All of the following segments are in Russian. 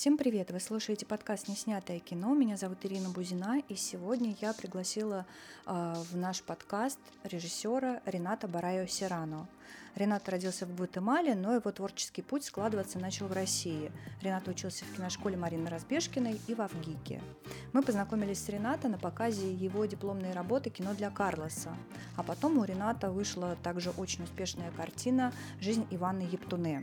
Всем привет! Вы слушаете подкаст «Неснятое кино». Меня зовут Ирина Бузина, и сегодня я пригласила э, в наш подкаст режиссера Рената Барайо Сирано. Ренат родился в Гватемале, но его творческий путь складываться начал в России. Ренат учился в киношколе Марины Разбежкиной и в Авгике. Мы познакомились с Рената на показе его дипломной работы «Кино для Карлоса». А потом у Рената вышла также очень успешная картина «Жизнь Ивана Ептуне».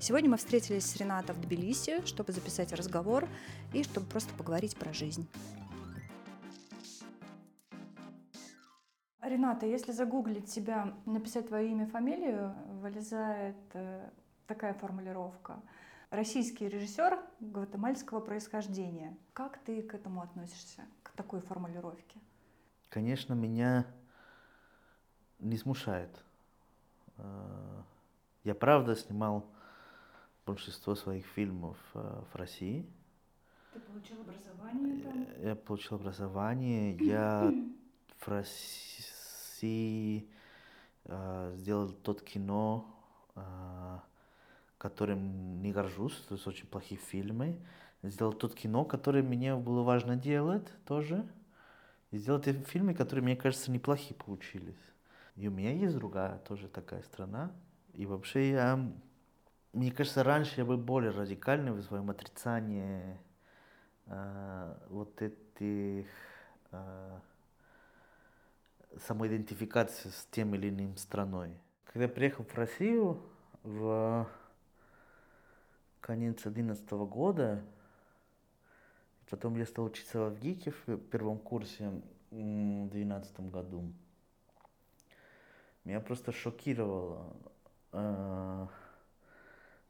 Сегодня мы встретились с Ренатом в Тбилиси, чтобы записать разговор и чтобы просто поговорить про жизнь. Рената, если загуглить тебя, написать твое имя, фамилию, вылезает э, такая формулировка. Российский режиссер гватемальского происхождения. Как ты к этому относишься, к такой формулировке? Конечно, меня не смущает. Э, я правда снимал большинство своих фильмов э, в России. Ты получил образование там? Я получил образование. Я в России э, сделал тот кино, э, которым не горжусь, то есть очень плохие фильмы. Сделал тот кино, которое мне было важно делать тоже. И сделал те фильмы, которые, мне кажется, неплохие получились. И у меня есть другая тоже такая страна. И вообще я мне кажется, раньше я был более радикальный в своем отрицании э, вот этих э, самоидентификации с тем или иным страной. Когда я приехал в Россию в конец 2011 года, потом я стал учиться в ГИКе в первом курсе в 2012 году, меня просто шокировало э,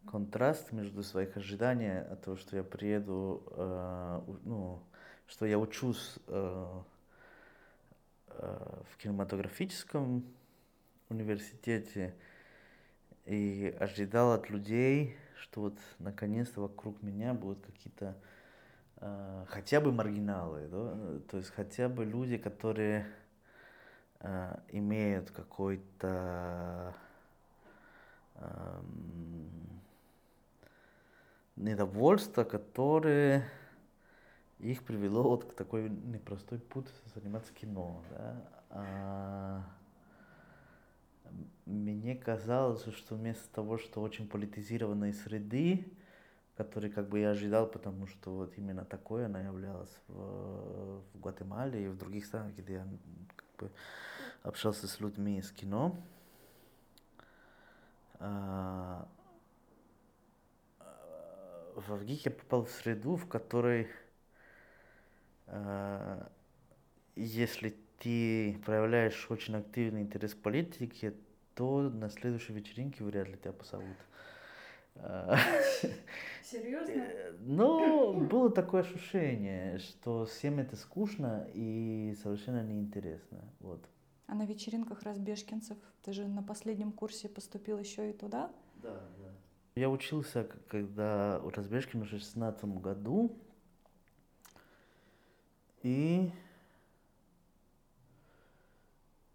контраст между своих ожиданий от того, что я приеду, э, ну, что я учусь э, э, в кинематографическом университете и ожидал от людей, что вот наконец-то вокруг меня будут какие-то э, хотя бы маргиналы, да? то есть хотя бы люди, которые э, имеют какой-то э, недовольство, которое их привело вот к такой непростой путь заниматься кино. Да? А, мне казалось, что вместо того, что очень политизированной среды, который как бы я ожидал, потому что вот именно такое она являлась в, в Гватемале и в других странах, где я как бы общался с людьми из кино. А, в Авгик я попал в среду, в которой, э, если ты проявляешь очень активный интерес к политике, то на следующей вечеринке вряд ли тебя позовут. Серьезно? Ну, было такое ощущение, что всем это скучно и совершенно неинтересно. Вот. А на вечеринках разбежкинцев ты же на последнем курсе поступил еще и туда? Да, да. Я учился, когда у Разбежкина в 16 году. И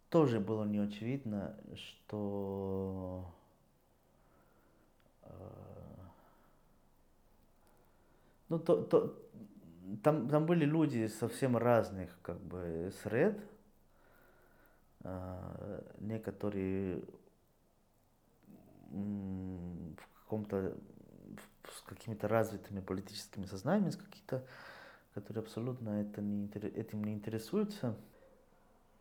тоже было не очевидно, что э, ну, то, то, там, там были люди совсем разных, как бы, сред. Э, некоторые в каком-то с какими-то развитыми политическими сознаниями, с какие-то, которые абсолютно это не, этим не интересуются.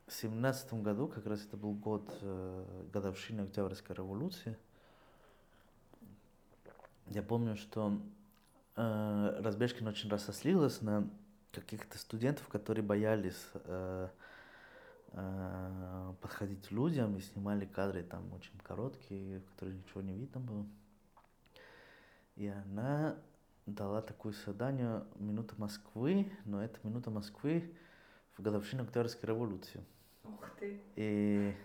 В семнадцатом году, как раз это был год э, годовщины Октябрьской революции, я помню, что э, Разбежкин очень рассослилась на каких-то студентов, которые боялись э, э, подходить людям и снимали кадры там очень короткие, в которых ничего не видно было. И она дала такое задание «Минута Москвы», но это «Минута Москвы» в годовщину Октябрьской революции. Ух ты! И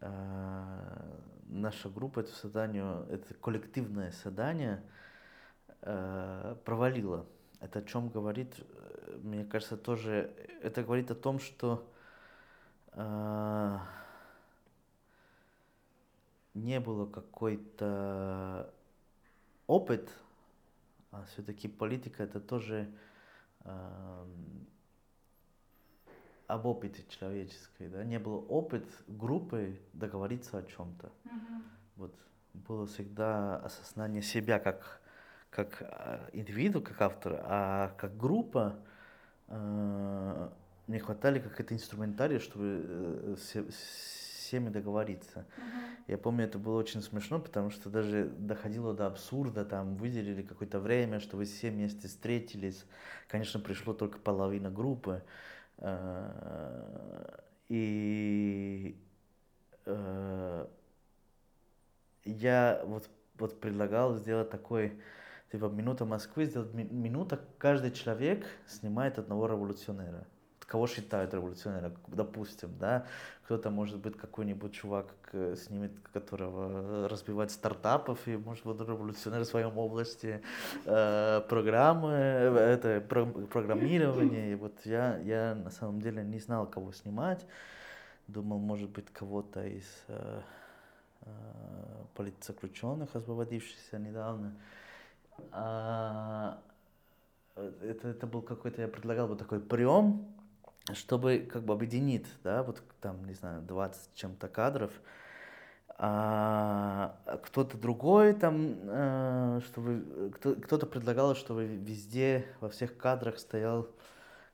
э, наша группа это задание, это коллективное задание э, провалила. Это о чем говорит, мне кажется, тоже, это говорит о том, что э, не было какой-то опыт а все-таки политика это тоже э, об опыте человеческой, да, не был опыт группы договориться о чем-то. Мгм. Вот было всегда осознание себя как, как э, индивиду, как автора, а как группа э, не хватали как это инструментария, чтобы э, всеми договориться. Мгм. Я помню, это было очень смешно, потому что даже доходило до абсурда, там выделили какое-то время, что вы все вместе встретились. Конечно, пришло только половина группы. Э, И э, я вот, вот предлагал сделать такой, типа, минута Москвы, сделать ми- минута, каждый человек снимает одного революционера. Кого считают революционером, допустим, да, кто-то, может быть, какой-нибудь чувак э, снимет, которого разбивает стартапов, и, может быть, революционер в своем области э, программы, э, это про- программирование. И вот я, я на самом деле не знал, кого снимать. Думал, может быть, кого-то из э, э, политзаключенных, освободившихся недавно. А, э, это, это был какой-то, я предлагал вот такой прием, чтобы как бы объединить, да, вот там, не знаю, 20 чем-то кадров, а кто-то другой там, э, чтобы кто, кто-то предлагал, чтобы везде во всех кадрах стоял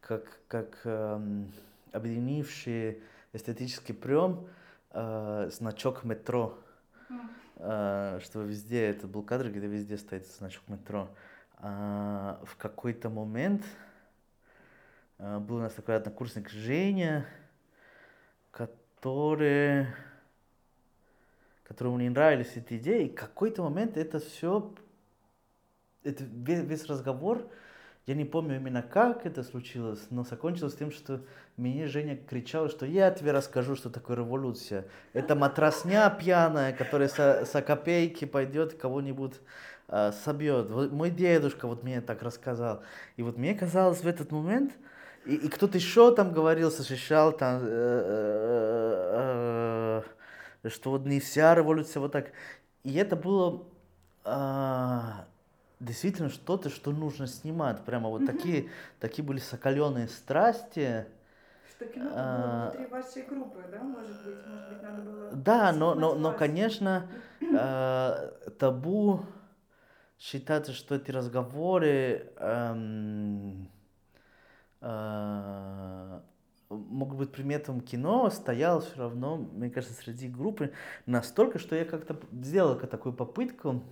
как как эм, объединивший эстетический прием э, значок метро, э, чтобы везде это был кадр, где везде стоит значок метро. А в какой-то момент был у нас такой однокурсник Женя, который, которому не нравились эти идеи, и в какой-то момент это все, это весь, весь разговор, я не помню именно как это случилось, но закончилось тем, что мне Женя кричал, что я тебе расскажу, что такое революция. Это матросня пьяная, которая со, со копейки пойдет кого-нибудь э, собьет. Вот мой дедушка вот мне так рассказал. И вот мне казалось в этот момент, и, и кто-то еще там говорил, защищал там, э, э, э, что вот не вся революция вот так. И это было а, действительно что-то, что нужно снимать. Прямо вот такие, такие были соколенные страсти. Что кино А, было внутри вашей группы, да, может быть? Может быть, надо было... Да, но, но, но конечно, э, табу считается, что эти разговоры эм, э, могут быть предметом кино, стоял все равно, мне кажется, среди группы настолько, что я как-то сделал такую попытку,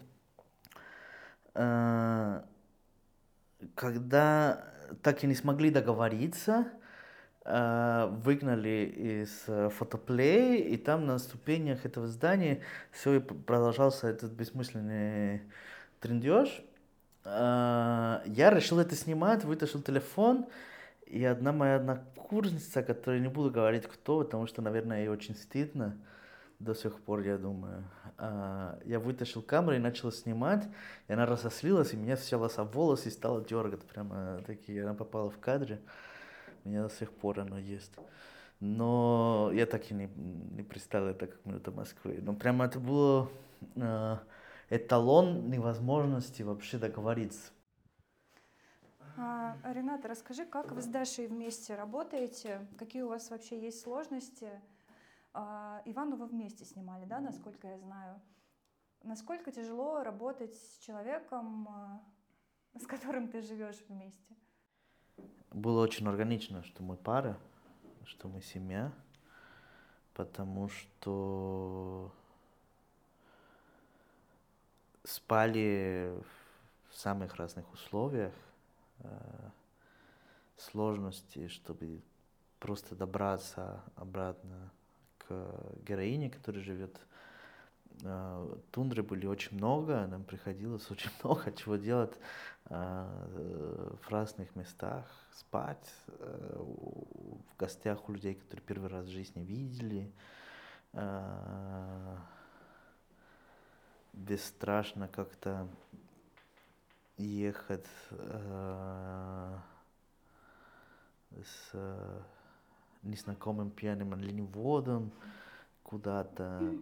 э, когда так и не смогли договориться, э, выгнали из фотоплей, и там на ступенях этого здания все и продолжался этот бессмысленный трендеж. Я решил это снимать, вытащил телефон, и одна моя однокурсница, которая не буду говорить кто, потому что, наверное, ей очень стыдно до сих пор, я думаю. А, Я вытащил камеру и начал снимать, и она разослилась, и меня села за волосы и стала дергать прямо такие. Она попала в кадре, у меня до сих пор оно есть. Но я так и не, не представил это как минута Москвы. Но прямо это было э, эталон невозможности вообще договориться. А, Рената, расскажи, как вы с Дашей вместе работаете? Какие у вас вообще есть сложности? А, Ивану вы вместе снимали, да, насколько я знаю? Насколько тяжело работать с человеком, а, с которым ты живешь вместе? Было очень органично, что мы пара, что мы семья, потому что спали в самых разных условиях, сложности, чтобы просто добраться обратно к героине, которая живет э, тундры были очень много, нам приходилось очень много чего делать э, в разных местах, спать э, в гостях у людей, которые первый раз в жизни видели. э, Бесстрашно как-то ехать э, с э, незнакомым пьяным оленеводом куда-то,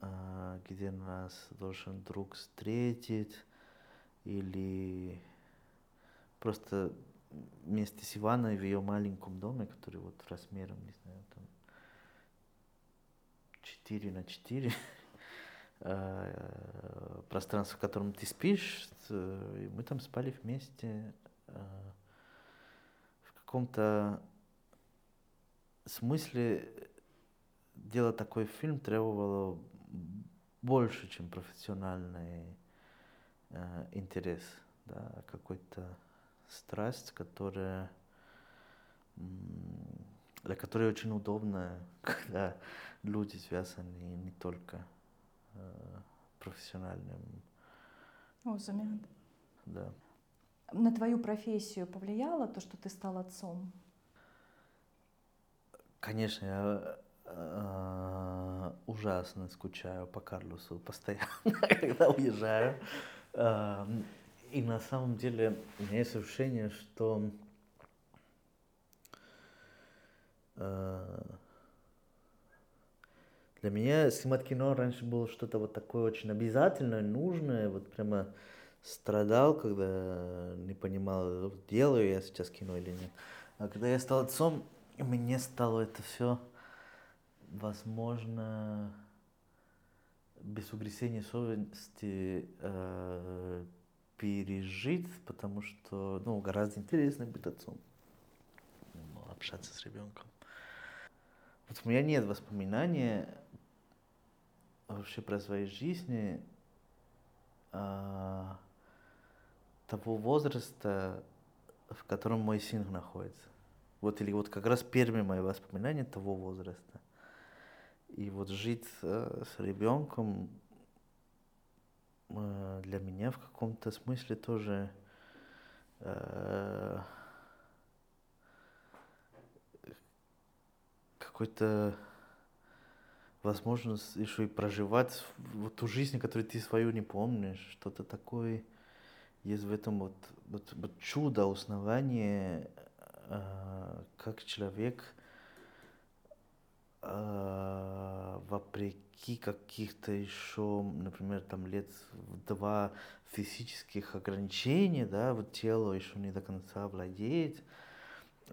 а, где нас должен друг встретить. или просто вместе с Иваной в ее маленьком доме, который вот размером, не знаю, там 4 на 4, э, пространство, в котором ты спишь, и мы там спали вместе. Э, в каком-то смысле делать такой фильм требовало больше, чем профессиональный э, интерес, да, какой-то страсть, которая для которой очень удобно, когда люди связаны не только э, профессиональным узами. Да. На твою профессию повлияло то, что ты стал отцом? Конечно, я э, ужасно скучаю по Карлосу постоянно, когда уезжаю. Э, и на самом деле у меня есть ощущение, что э, для меня снимать кино раньше было что-то вот такое очень обязательное, нужное, вот прямо страдал, когда не понимал, делаю я сейчас кино или нет. А когда я стал отцом, мне стало это все возможно без угресения совести э, пережить, потому что ну, гораздо интереснее быть отцом, общаться с ребенком. Вот у меня нет воспоминания вообще про свою жизнь а, того возраста, в котором мой сын находится. Вот или вот как раз первые мои воспоминания того возраста. И вот жить э, с ребенком э, для меня в каком-то смысле тоже э, какой-то возможность еще и проживать вот ту жизнь, которую ты свою не помнишь, что-то такое есть в этом вот, вот, вот чудо узнавания, э, как человек э, вопреки каких-то еще, например, там лет два физических ограничений, да, вот тело еще не до конца владеет,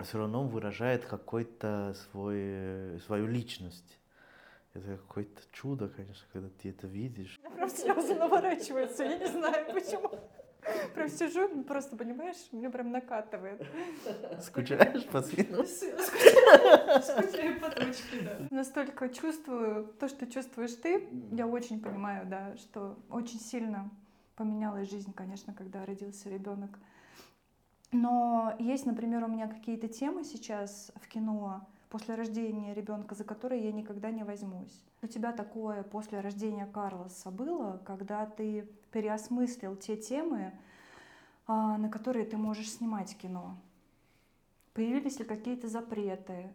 все равно выражает какой-то свой, свою личность. Это какое-то чудо, конечно, когда ты это видишь. Прям слезы наворачиваются, я не знаю почему. Прям сижу, просто, понимаешь, мне прям накатывает. Скучаешь по сыну? Скучаю по дочке, да. Настолько чувствую то, что чувствуешь ты. Я очень понимаю, да, что очень сильно поменялась жизнь, конечно, когда родился ребенок. Но есть, например, у меня какие-то темы сейчас в кино после рождения ребенка, за которые я никогда не возьмусь. У тебя такое после рождения Карлоса было, когда ты переосмыслил те темы, а, на которые ты можешь снимать кино? Появились ли какие-то запреты?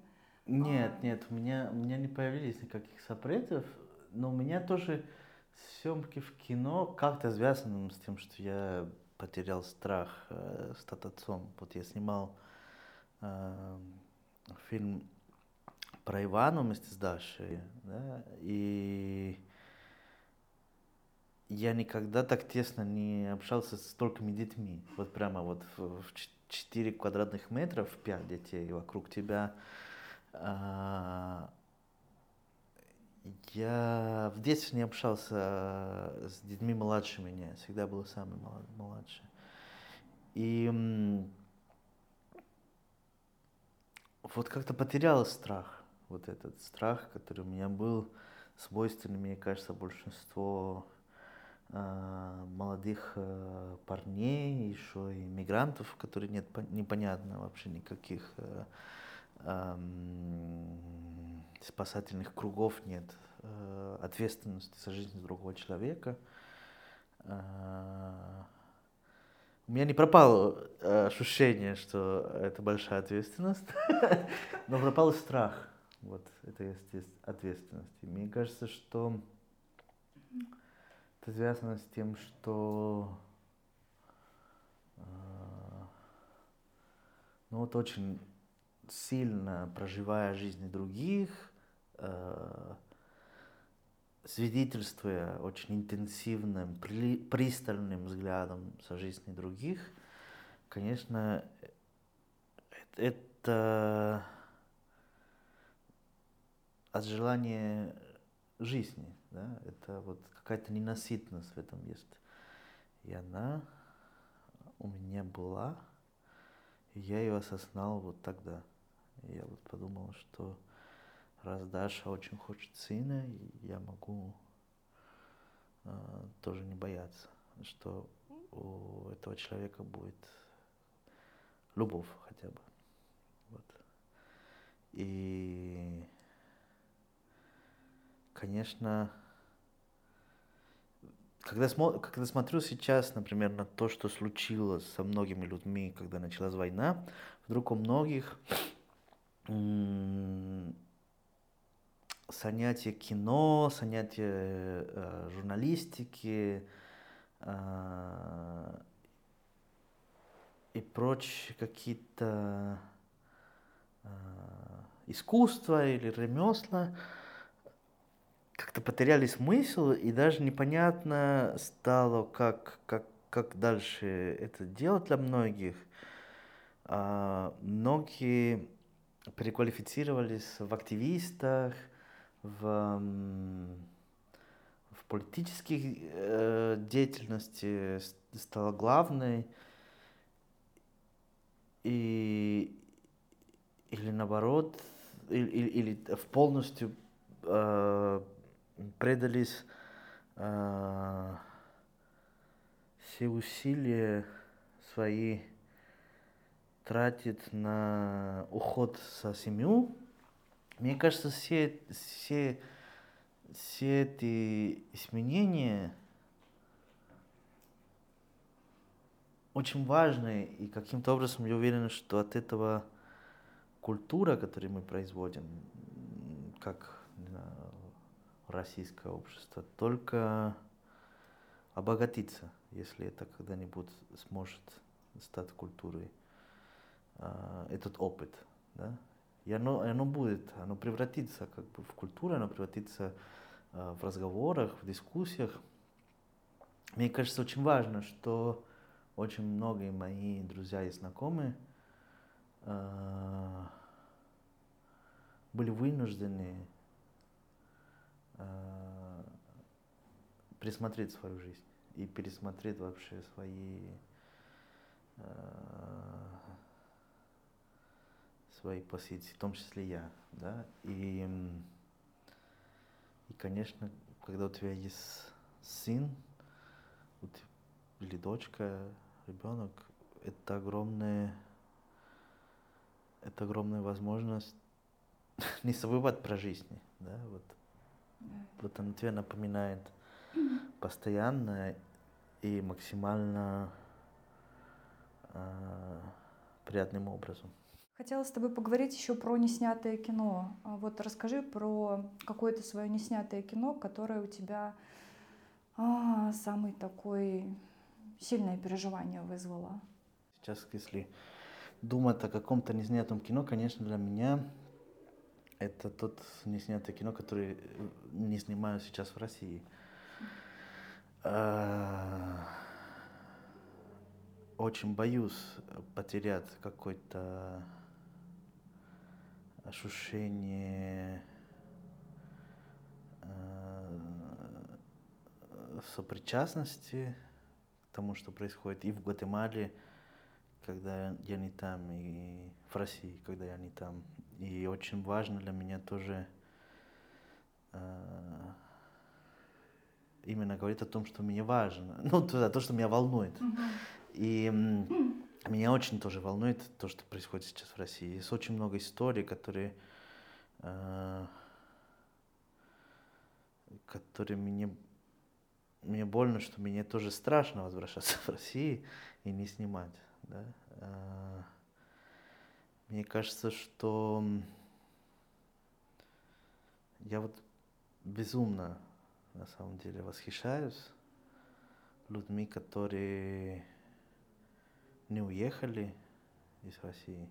Нет, а... нет, у меня, у меня не появились никаких запретов, но у меня тоже съемки в кино как-то связаны с тем, что я потерял страх э, стать отцом. Вот я снимал э, фильм про Ивана вместе с Дашей, да, и я никогда так тесно не общался с столькими детьми. Вот прямо вот в 4 квадратных метров, 5 детей вокруг тебя. А, я в детстве не общался с детьми младше меня, всегда был самый младший. И вот как-то потерял страх, вот этот страх, который у меня был, свойственный, мне кажется, большинство э, молодых э, парней, еще и мигрантов, которые нет непонятно вообще никаких э, э, спасательных кругов нет, э, ответственности за жизнь другого человека. Э, у меня не пропало э, ощущение, что это большая ответственность, но пропал страх. Вот это есть ответственность. Мне кажется, что это связано с тем, что э, ну вот очень сильно проживая жизни других, э, свидетельствуя очень интенсивным, при, пристальным взглядом со жизни других, конечно, это от желания жизни, да, это вот какая-то ненасытность в этом есть. И она у меня была, и я ее осознал вот тогда. И я вот подумал, что раз Даша очень хочет сына, я могу э, тоже не бояться, что у этого человека будет любовь хотя бы. Вот. И, конечно, когда, смо, когда смотрю сейчас, например, на то, что случилось со многими людьми, когда началась война, вдруг у многих занятия кино, занятия э, журналистики э, и прочие какие-то э, искусства или ремесла как-то потеряли смысл, и даже непонятно стало, как, как, как дальше это делать для многих. А, многие переквалифицировались в активистах, в, в политических э, деятельности стала главной, и, или наоборот, или, или, или в полностью э, предались э, все усилия свои тратит на уход со семью, мне кажется, все, все, все эти изменения очень важны, и каким-то образом я уверен, что от этого культура, которую мы производим, как знаю, российское общество, только обогатится, если это когда-нибудь сможет стать культурой, а, этот опыт. Да? И оно, оно будет, оно превратится как бы в культуру, оно превратится э, в разговорах, в дискуссиях. Мне кажется, очень важно, что очень многие мои друзья и знакомые э, были вынуждены э, присмотреть свою жизнь и пересмотреть вообще свои э, свои позиции, в том числе я, да, и, и конечно, когда у тебя есть сын или дочка, ребенок, это огромная, это огромная возможность не забывать про жизнь, да, вот, вот он тебе напоминает постоянно и максимально э, приятным образом. Хотела с тобой поговорить еще про неснятое кино. А вот расскажи про какое-то свое неснятое кино, которое у тебя а, самый такой сильное переживание вызвало. Сейчас, если думать о каком-то неснятом кино, конечно, для меня это тот неснятое кино, которое э, не снимаю сейчас в России. А, очень боюсь потерять какой-то ощущение э, сопричастности к тому, что происходит и в Гватемале, когда я не там, и в России, когда я не там. И очень важно для меня тоже э, именно говорить о том, что мне важно, ну, то, то что меня волнует. Mm-hmm. И меня очень тоже волнует то, что происходит сейчас в России. Есть очень много историй, которые, э, которые мне, мне больно, что мне тоже страшно возвращаться в Россию и не снимать. Да? Мне кажется, что я вот безумно, на самом деле, восхищаюсь людьми, которые не уехали из России,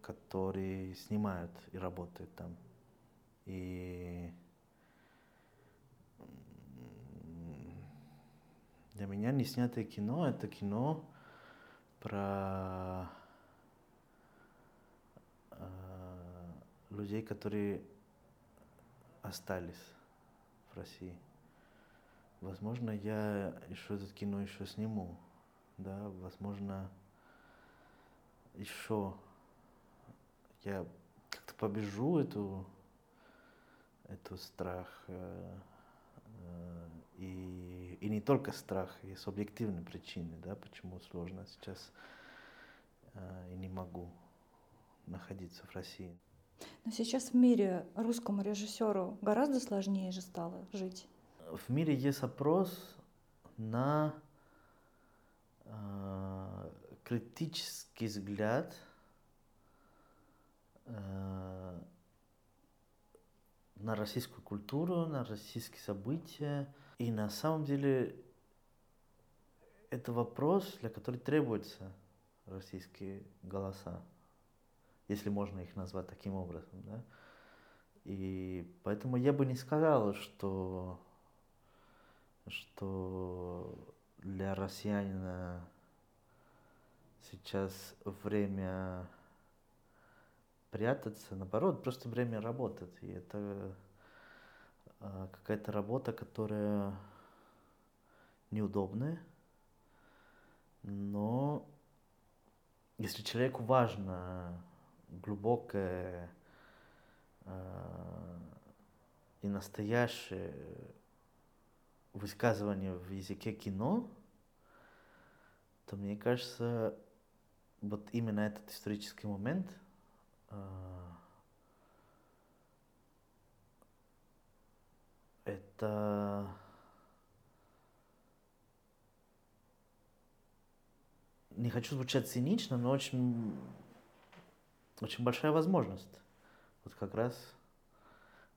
которые снимают и работают там. И для меня не снятое кино — это кино про людей, которые остались в России. Возможно, я еще это кино еще сниму, да, возможно, еще я как-то побежу эту, эту страх. Э, э, и, и не только страх, есть объективные причины, да, почему сложно сейчас э, и не могу находиться в России. Но сейчас в мире русскому режиссеру гораздо сложнее же стало жить. В мире есть опрос на э, критический взгляд э, на российскую культуру, на российские события. И на самом деле это вопрос, для которого требуются российские голоса, если можно их назвать таким образом. Да? И поэтому я бы не сказал, что, что для россиянина сейчас время прятаться, наоборот, просто время работать. И это а, какая-то работа, которая неудобная, но если человеку важно глубокое э, и настоящее высказывание в языке кино, то мне кажется, вот именно этот исторический момент э, это не хочу звучать цинично, но очень, очень большая возможность вот как раз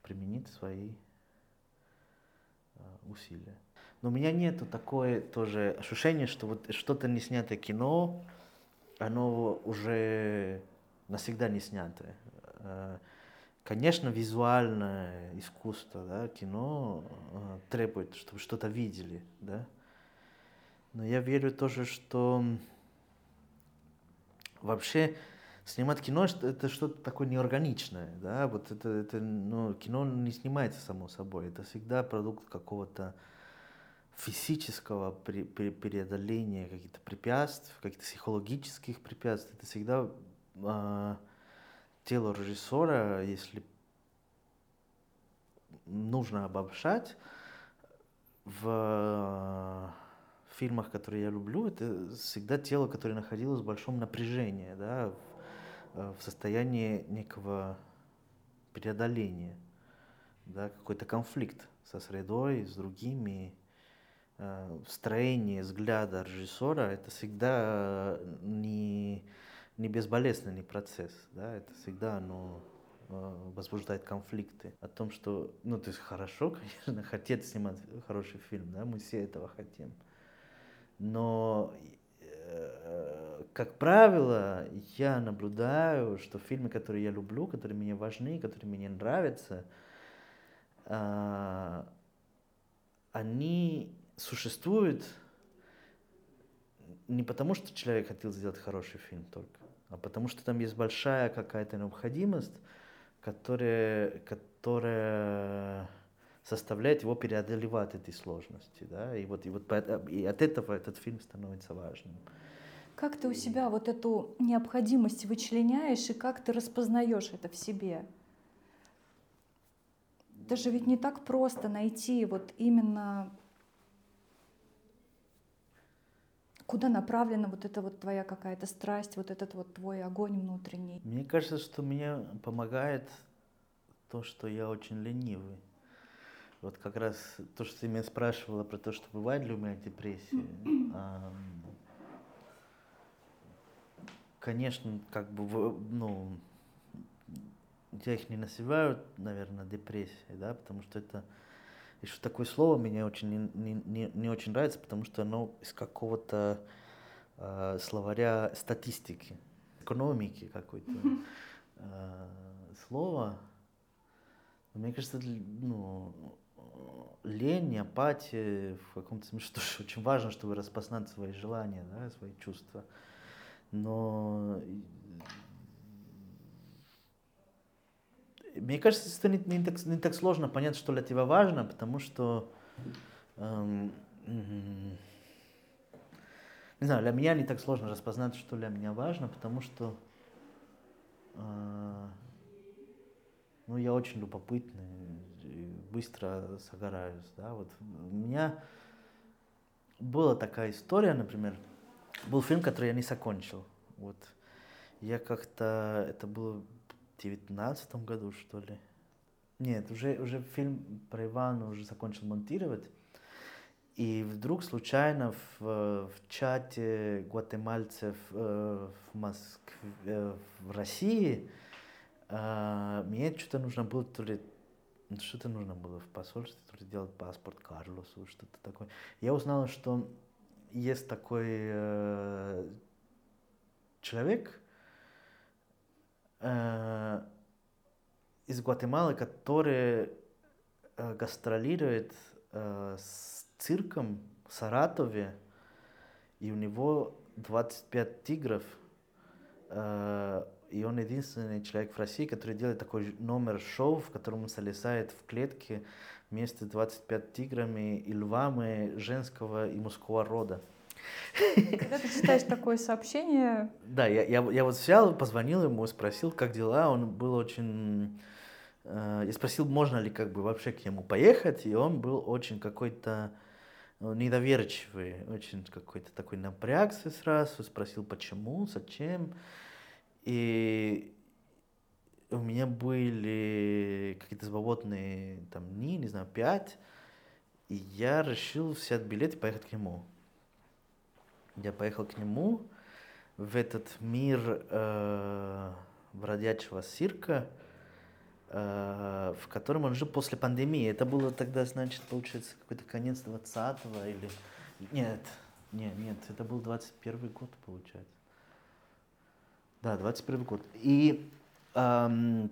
применить свои э, усилия. Но у меня нет такое тоже ощущение, что вот что-то не снятое кино, оно уже навсегда не снятое. Э, конечно, визуальное искусство, да, кино э, требует, чтобы что-то видели, да. Но я верю тоже, что вообще снимать кино это что-то такое неорганичное, да, вот это, это ну, кино не снимается само собой, это всегда продукт какого-то физического преодоления каких-то препятствий, каких-то психологических препятствий, это всегда э, тело режиссера, если нужно обобщать, в фильмах, которые я люблю, это всегда тело, которое находилось в большом напряжении, да, в, э, в состоянии некого преодоления, да, какой-то конфликт со средой, с другими. Э, строение взгляда режиссера это всегда не, не безболезненный процесс, да, это всегда оно э, возбуждает конфликты. О том, что, ну, то есть хорошо, конечно, хотеть снимать хороший фильм, да, мы все этого хотим. Но, э, как правило, я наблюдаю, что фильмы, которые я люблю, которые мне важны, которые мне нравятся, э, они существуют не потому, что человек хотел сделать хороший фильм только, а потому что там есть большая какая-то необходимость, которая, которая составляет его преодолевать эти сложности. Да? И, вот, и, вот, и от этого этот фильм становится важным. Как ты у себя вот эту необходимость вычленяешь и как ты распознаешь это в себе? Даже ведь не так просто найти вот именно куда направлена вот эта вот твоя какая-то страсть, вот этот вот твой огонь внутренний? Мне кажется, что мне помогает то, что я очень ленивый. Вот как раз то, что ты меня спрашивала про то, что бывает ли у меня депрессия. Конечно, как бы, ну, я их не называю, наверное, депрессией, да, потому что это еще такое слово мне очень не, не, не очень нравится, потому что оно из какого-то э, словаря статистики, экономики какой-то э, слово. Мне кажется, ну, лень, апатия, в каком-то смысле тоже очень важно, чтобы распознать свои желания, да, свои чувства. Но мне кажется, это не, не, так, не так сложно понять, что для тебя важно, потому что эм, не знаю, для меня не так сложно распознать, что для меня важно, потому что э, ну, я очень любопытный, быстро загораюсь, да, вот. У меня была такая история, например, был фильм, который я не закончил, вот, я как-то, это было в девятнадцатом году, что ли, нет, уже, уже фильм про Ивана уже закончил монтировать, и вдруг случайно в, в чате гватемальцев э, в Москве, э, в России, э, мне что-то нужно было то ли что-то нужно было в посольстве, то ли делать паспорт Карлосу, что-то такое. Я узнал, что есть такой э, человек э, из Гватемалы, который э, гастролирует э, с цирком в Саратове, и у него 25 тигров, э, и он единственный человек в России, который делает такой номер шоу, в котором он залезает в клетки вместе с 25 тиграми и львами женского и мужского рода. Когда ты читаешь такое сообщение... Да, я, я, я вот взял, позвонил ему, спросил, как дела. Он был очень... Э, я спросил, можно ли как бы вообще к нему поехать, и он был очень какой-то ну, недоверчивый, очень какой-то такой напрягся сразу, спросил, почему, зачем. И у меня были какие-то свободные там дни, не знаю, пять, и я решил взять билет и поехать к нему. Я поехал к нему в этот мир э, бродячего цирка, Э, в котором он жил после пандемии. Это было тогда, значит, получается, какой-то конец 20-го или... Нет, нет, нет, это был 21 год, получается. Да, 21 год. И эм,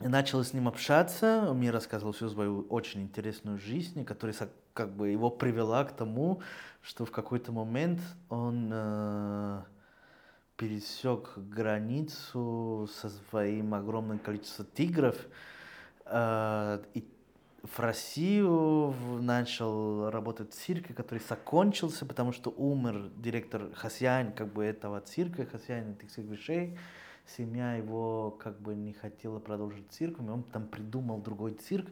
начал с ним общаться, он мне рассказывал всю свою очень интересную жизнь, которая как бы его привела к тому, что в какой-то момент он э, пересек границу со своим огромным количеством тигров э, и в Россию начал работать в цирке, который закончился, потому что умер директор хозяин как бы этого цирка, этих всех вещей. Семья его как бы не хотела продолжить цирком, и он там придумал другой цирк.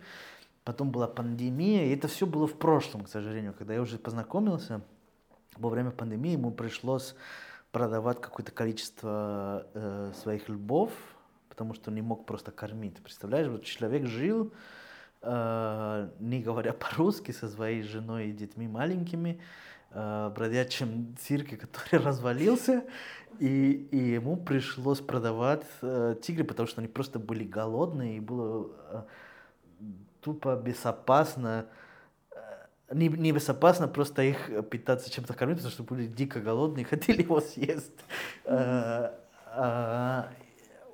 Потом была пандемия, и это все было в прошлом, к сожалению. Когда я уже познакомился, во время пандемии ему пришлось продавать какое-то количество э, своих льбов, потому что не мог просто кормить. Представляешь, вот человек жил, не говоря по-русски, со своей женой и детьми маленькими, э, в бродячем цирке, который развалился, и, и ему пришлось продавать э, тигры, потому что они просто были голодные, и было э, тупо безопасно не, небезопасно просто их питаться чем-то кормить, потому что были дико голодные и хотели его съесть. Mm-hmm. А,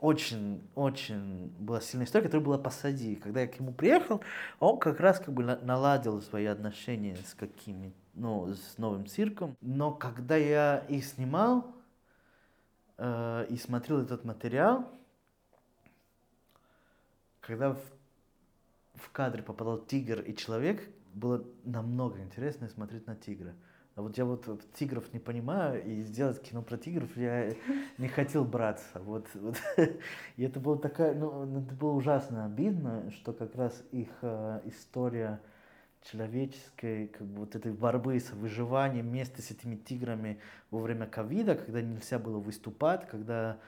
очень, очень была сильная история, которая была посади. Когда я к нему приехал, он как раз как бы наладил свои отношения с какими, ну, с новым цирком. Но когда я их снимал э, и смотрел этот материал, когда в, в кадре попадал тигр и человек, было намного интереснее смотреть на тигра. А вот я вот тигров не понимаю, и сделать кино про тигров я не хотел браться. Вот, вот. И это было такая, ну, это было ужасно обидно, что как раз их э, история человеческой, как бы вот этой борьбы с выживанием вместе с этими тиграми во время ковида, когда нельзя было выступать, когда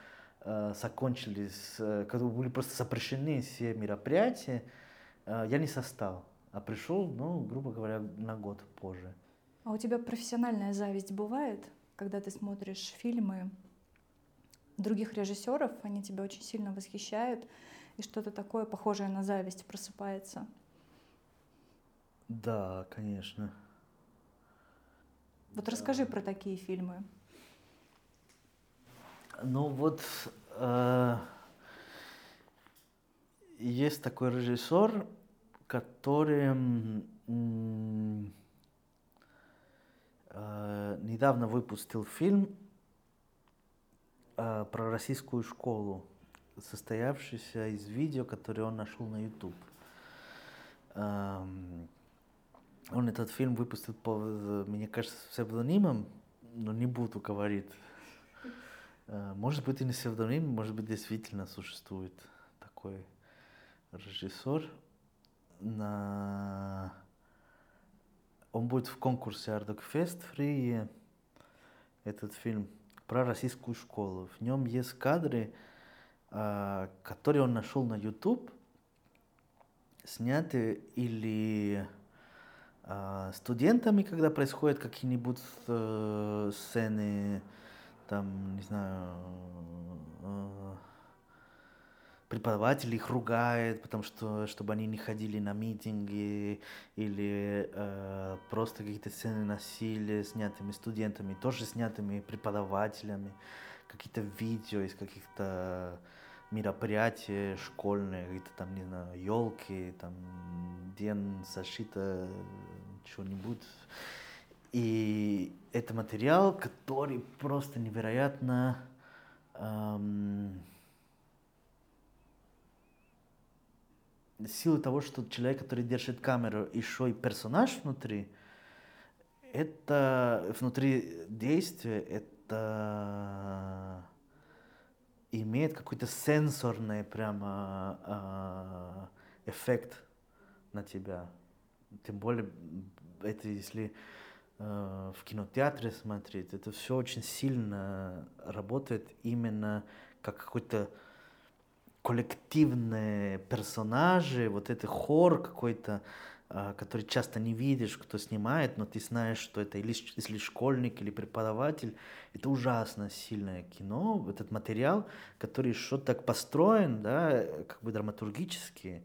э, закончились, э, когда были просто запрещены все мероприятия, э, я не состал а пришел, ну, грубо говоря, на год позже. А у тебя профессиональная зависть бывает, когда ты смотришь фильмы других режиссеров, они тебя очень сильно восхищают, и что-то такое похожее на зависть просыпается? Да, конечно. Вот расскажи про такие фильмы. Ну вот э, есть такой режиссер, который э, недавно выпустил фильм э, про российскую школу, состоявшийся из видео, которые он нашел на YouTube. Эм, он этот фильм выпустил под, мне кажется, псевдонимом, но не буду говорить. Э, может быть, и не псевдоним, может быть, действительно существует такой режиссер. На... Он будет в конкурсе Ардокфест в Риге. Этот фильм про российскую школу. В нем есть кадры, э, которые он нашел на YouTube, сняты или а, студентами, когда происходят какие-нибудь э, сцены, там, не знаю, э, преподаватель их ругает, потому что, чтобы они не ходили на митинги, или э, просто какие-то сцены насилия снятыми студентами, тоже снятыми преподавателями, какие-то видео из каких-то мероприятия школьные, какие-то там, не знаю, елки, там, день защита, что-нибудь. И это материал, который просто невероятно эм, силу того, что человек, который держит камеру, еще и персонаж внутри, это внутри действия, это имеет какой-то сенсорный прямо э, эффект на тебя. Тем более, это если э, в кинотеатре смотреть, это все очень сильно работает именно как какой-то коллективные персонажи, вот это хор какой-то, а, который часто не видишь, кто снимает, но ты знаешь, что это или, или школьник, или преподаватель. Это ужасно сильное кино, этот материал, который что-то так построен, да, как бы драматургически,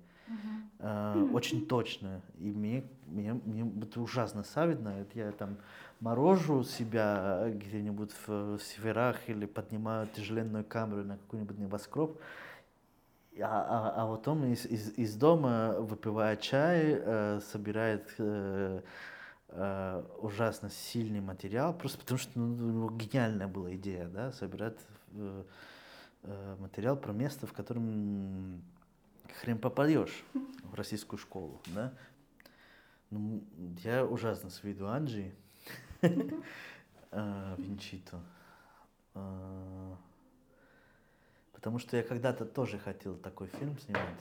uh, очень точно. И мне, мне, мне это ужасно завидно. Это я там морожу себя где-нибудь в, в северах или поднимаю тяжеленную камеру на какой-нибудь небоскреб, а, а, а потом из, из, из дома, выпивая чай, э, собирает э, э, ужасно сильный материал, просто потому что ну, гениальная была идея, да, собирать э, э, материал про место, в котором хрен попадешь в российскую школу, да. Ну, я ужасно с виду Анджи, э, Винчито. Э, Потому что я когда-то тоже хотел такой фильм снимать.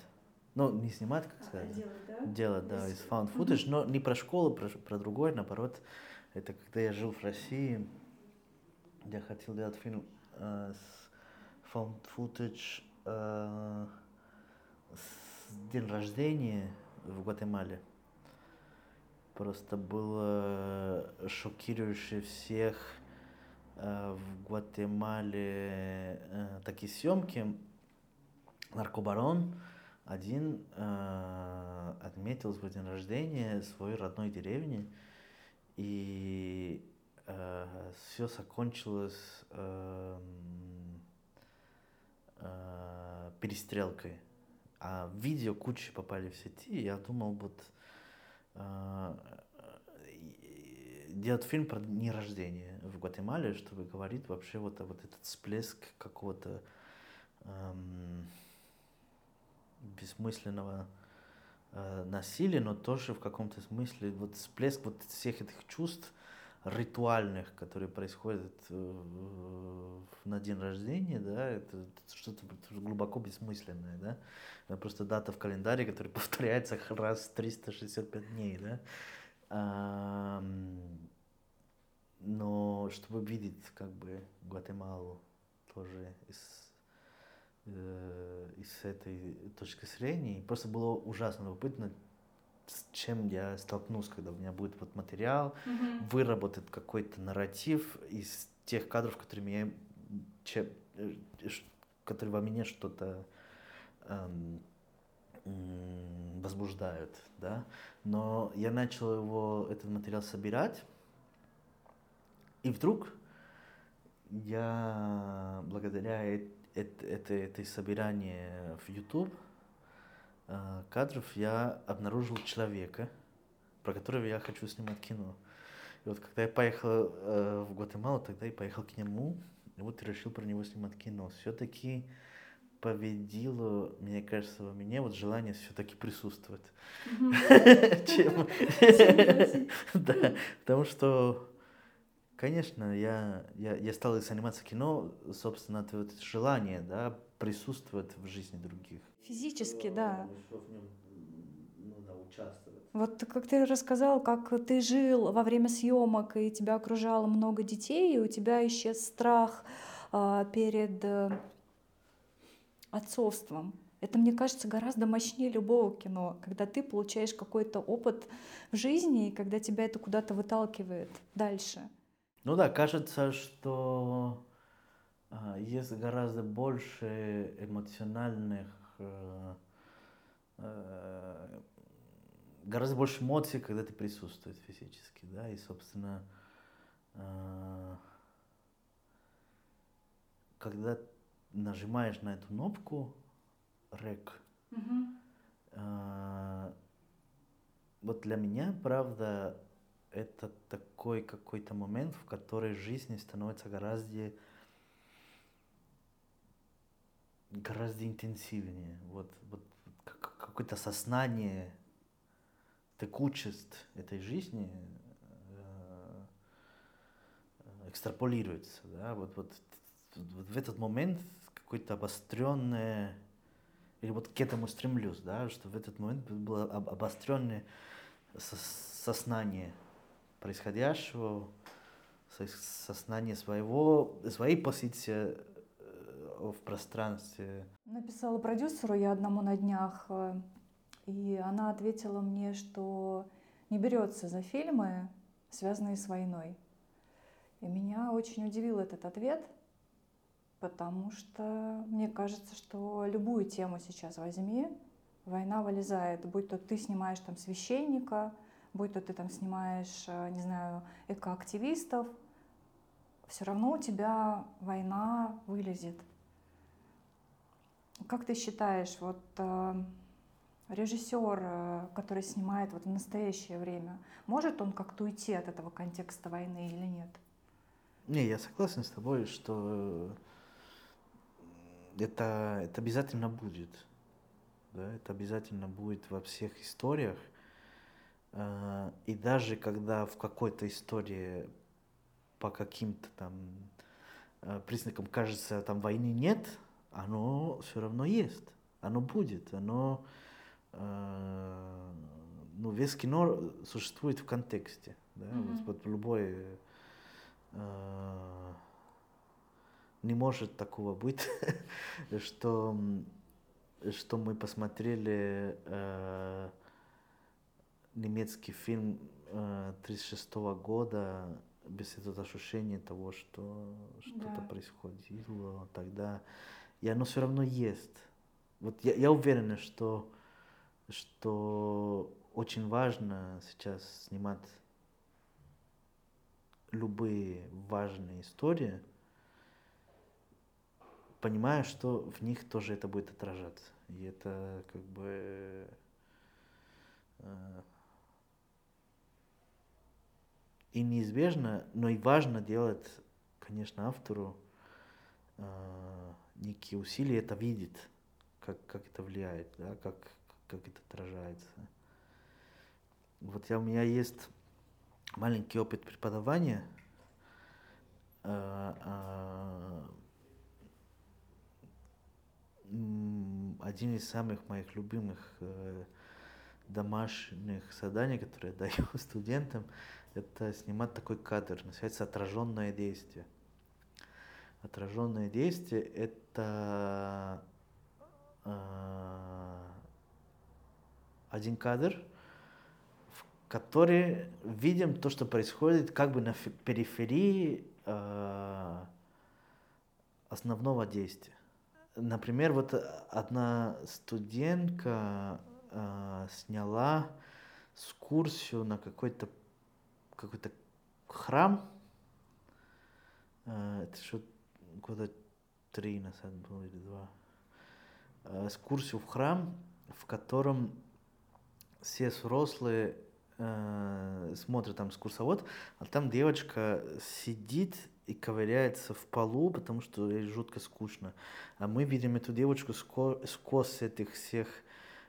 Ну, не снимать, как сказать. А, делать, да? Делать, да, из found footage, но не про школу, про, про другой, наоборот. Это когда я жил в России, я хотел делать фильм э, с found footage э, с день рождения в Гватемале. Просто было шокирующе всех Э, в Гватемале э, такие съемки. Наркобарон один э, отметил свой день рождения в своей родной деревне. И э, все закончилось э, э, перестрелкой. А видео кучи попали в сети. Я думал, вот э, делать фильм про дни рождения в Гватемале, чтобы говорить вообще вот, вот этот всплеск какого-то эм, бессмысленного э, насилия, но тоже в каком-то смысле вот всплеск вот всех этих чувств ритуальных, которые происходят э, на день рождения, да, это, это что-то глубоко бессмысленное, да, это просто дата в календаре, которая повторяется раз в 365 дней, да, но чтобы видеть как бы Гватемалу тоже из, э, из этой точки зрения, просто было ужасно любопытно, с чем я столкнусь, когда у меня будет вот материал, mm-hmm. выработать какой-то нарратив из тех кадров, которые меня, чем, э, которые во мне что-то эм, возбуждают, да. Но я начал его, этот материал собирать, и вдруг я благодаря это, это, это собирание в YouTube э, кадров я обнаружил человека, про которого я хочу снимать кино. И вот когда я поехал э, в Гватемалу, тогда я поехал к нему, и вот решил про него снимать кино. Все-таки победило, мне кажется, во мне вот желание все-таки присутствовать. Да, потому что, конечно, я, я, я стал заниматься кино, собственно, это вот желание, да, присутствовать в жизни других. Физически, да. Ну, участвовать. Вот как ты рассказал, как ты жил во время съемок, и тебя окружало много детей, и у тебя исчез страх а, перед э, отцовством. Это, мне кажется, гораздо мощнее любого кино, когда ты получаешь какой-то опыт в жизни, и когда тебя это куда-то выталкивает дальше. Ну да, кажется, что э, есть гораздо больше эмоциональных, э, э, гораздо больше эмоций, когда ты присутствуешь физически, да, и, собственно, э, когда нажимаешь на эту кнопку рек, угу. э, вот для меня, правда, это такой какой-то момент, в который жизнь становится гораздо гораздо интенсивнее. Вот, вот какое-то сознание, текучесть этой жизни э, экстраполируется. Да? Вот, вот в этот момент какое-то обостренное, или вот к этому стремлюсь, да, что в этот момент было обостренное сознание происходящего, сознание своего, своей позиции э, в пространстве. Написала продюсеру я одному на днях, э, и она ответила мне, что не берется за фильмы, связанные с войной. И меня очень удивил этот ответ, потому что мне кажется, что любую тему сейчас возьми, война вылезает, будь то ты снимаешь там священника, будь то ты там снимаешь, э, не знаю, экоактивистов, все равно у тебя война вылезет. Как ты считаешь, вот э, режиссер, э, который снимает вот в настоящее время, может он как-то уйти от этого контекста войны или нет? Не, я согласен с тобой, что это, это обязательно будет. Да, это обязательно будет во всех историях. А, и даже когда в какой-то истории по каким-то там а, признакам кажется, там войны нет, оно все равно есть, оно будет, оно, а, ну, весь кино существует в контексте, да, mm-hmm. вот, вот любой не может такого быть, что, что мы посмотрели э, немецкий фильм э, 36 года без этого ощущения того, что что-то да. происходило тогда. И оно все равно есть. Вот я, я уверен, что, что очень важно сейчас снимать любые важные истории – понимая, что в них тоже это будет отражаться. И это как бы э, и неизбежно, но и важно делать, конечно, автору э, некие усилия это видит, как, как это влияет, да, как, как это отражается. Вот я, у меня есть маленький опыт преподавания. Э, э, один из самых моих любимых э, домашних заданий, которые я даю студентам, это снимать такой кадр, называется отраженное действие. Отраженное действие это э, один кадр, в который видим то, что происходит как бы на периферии э, основного действия. Например, вот одна студентка э, сняла экскурсию на какой-то какой-то храм. Э, это что года три назад было или два. Экскурсию в храм, в котором все взрослые э, смотрят там экскурсовод, а там девочка сидит и ковыряется в полу, потому что ей жутко скучно. А мы видим эту девочку сквозь, этих всех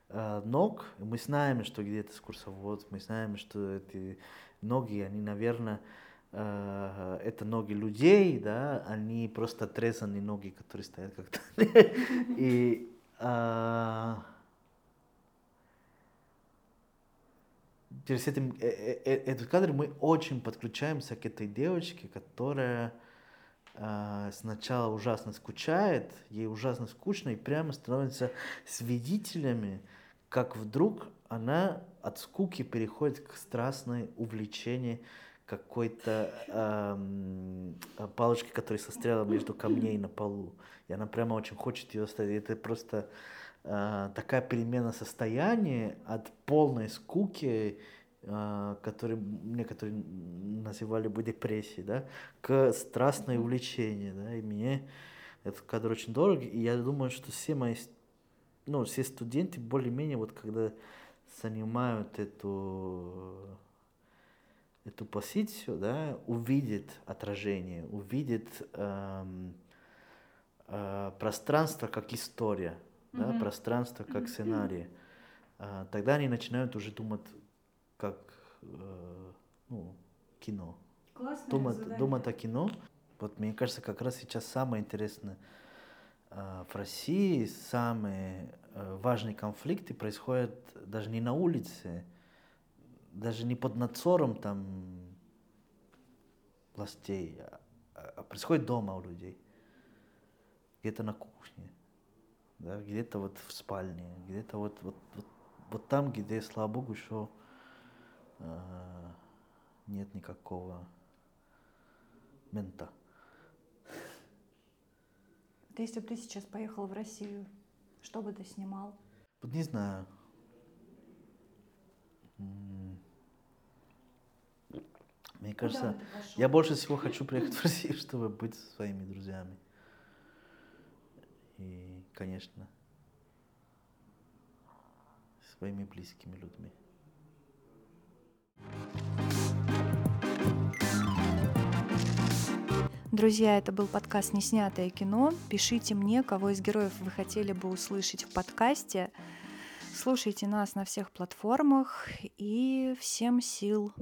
ног, и мы знаем, что где-то экскурсовод, мы знаем, что эти ноги, они, наверное, э, это ноги людей, да, они просто отрезанные ноги, которые стоят как-то. И э, через этим, э, э, э, этот кадр мы очень подключаемся к этой девочке, которая э, сначала ужасно скучает, ей ужасно скучно, и прямо становится свидетелями, как вдруг она от скуки переходит к страстной увлечению какой-то э, палочки, которая состряла между камней на полу. И она прямо очень хочет ее оставить. Это просто э, такая перемена состояния от полной скуки, э, который некоторые называли бы депрессией, да, к страстной увлечению. Да, и мне этот кадр очень дорог. И я думаю, что все мои, ну, все студенты более-менее вот когда занимают эту эту позицию, да, увидит отражение, увидит эм, э, пространство как история, mm-hmm. да, пространство как сценарий, э, тогда они начинают уже думать как э, ну, кино. Классное думать, задание. думать о кино. Вот мне кажется, как раз сейчас самое интересное в России, самые э, важные конфликты происходят даже не на улице, даже не под надзором там властей, а, а происходит дома у людей. Где-то на кухне, да, где-то вот в спальне, где-то вот, вот, вот, вот там, где, слава богу, еще э, нет никакого мента. Да если бы ты сейчас поехал в Россию, что бы ты снимал? Вот не знаю. Мне кажется, я больше всего хочу приехать в Россию, чтобы быть со своими друзьями. И, конечно, своими близкими людьми. Друзья, это был подкаст «Неснятое кино». Пишите мне, кого из героев вы хотели бы услышать в подкасте. Слушайте нас на всех платформах и всем сил!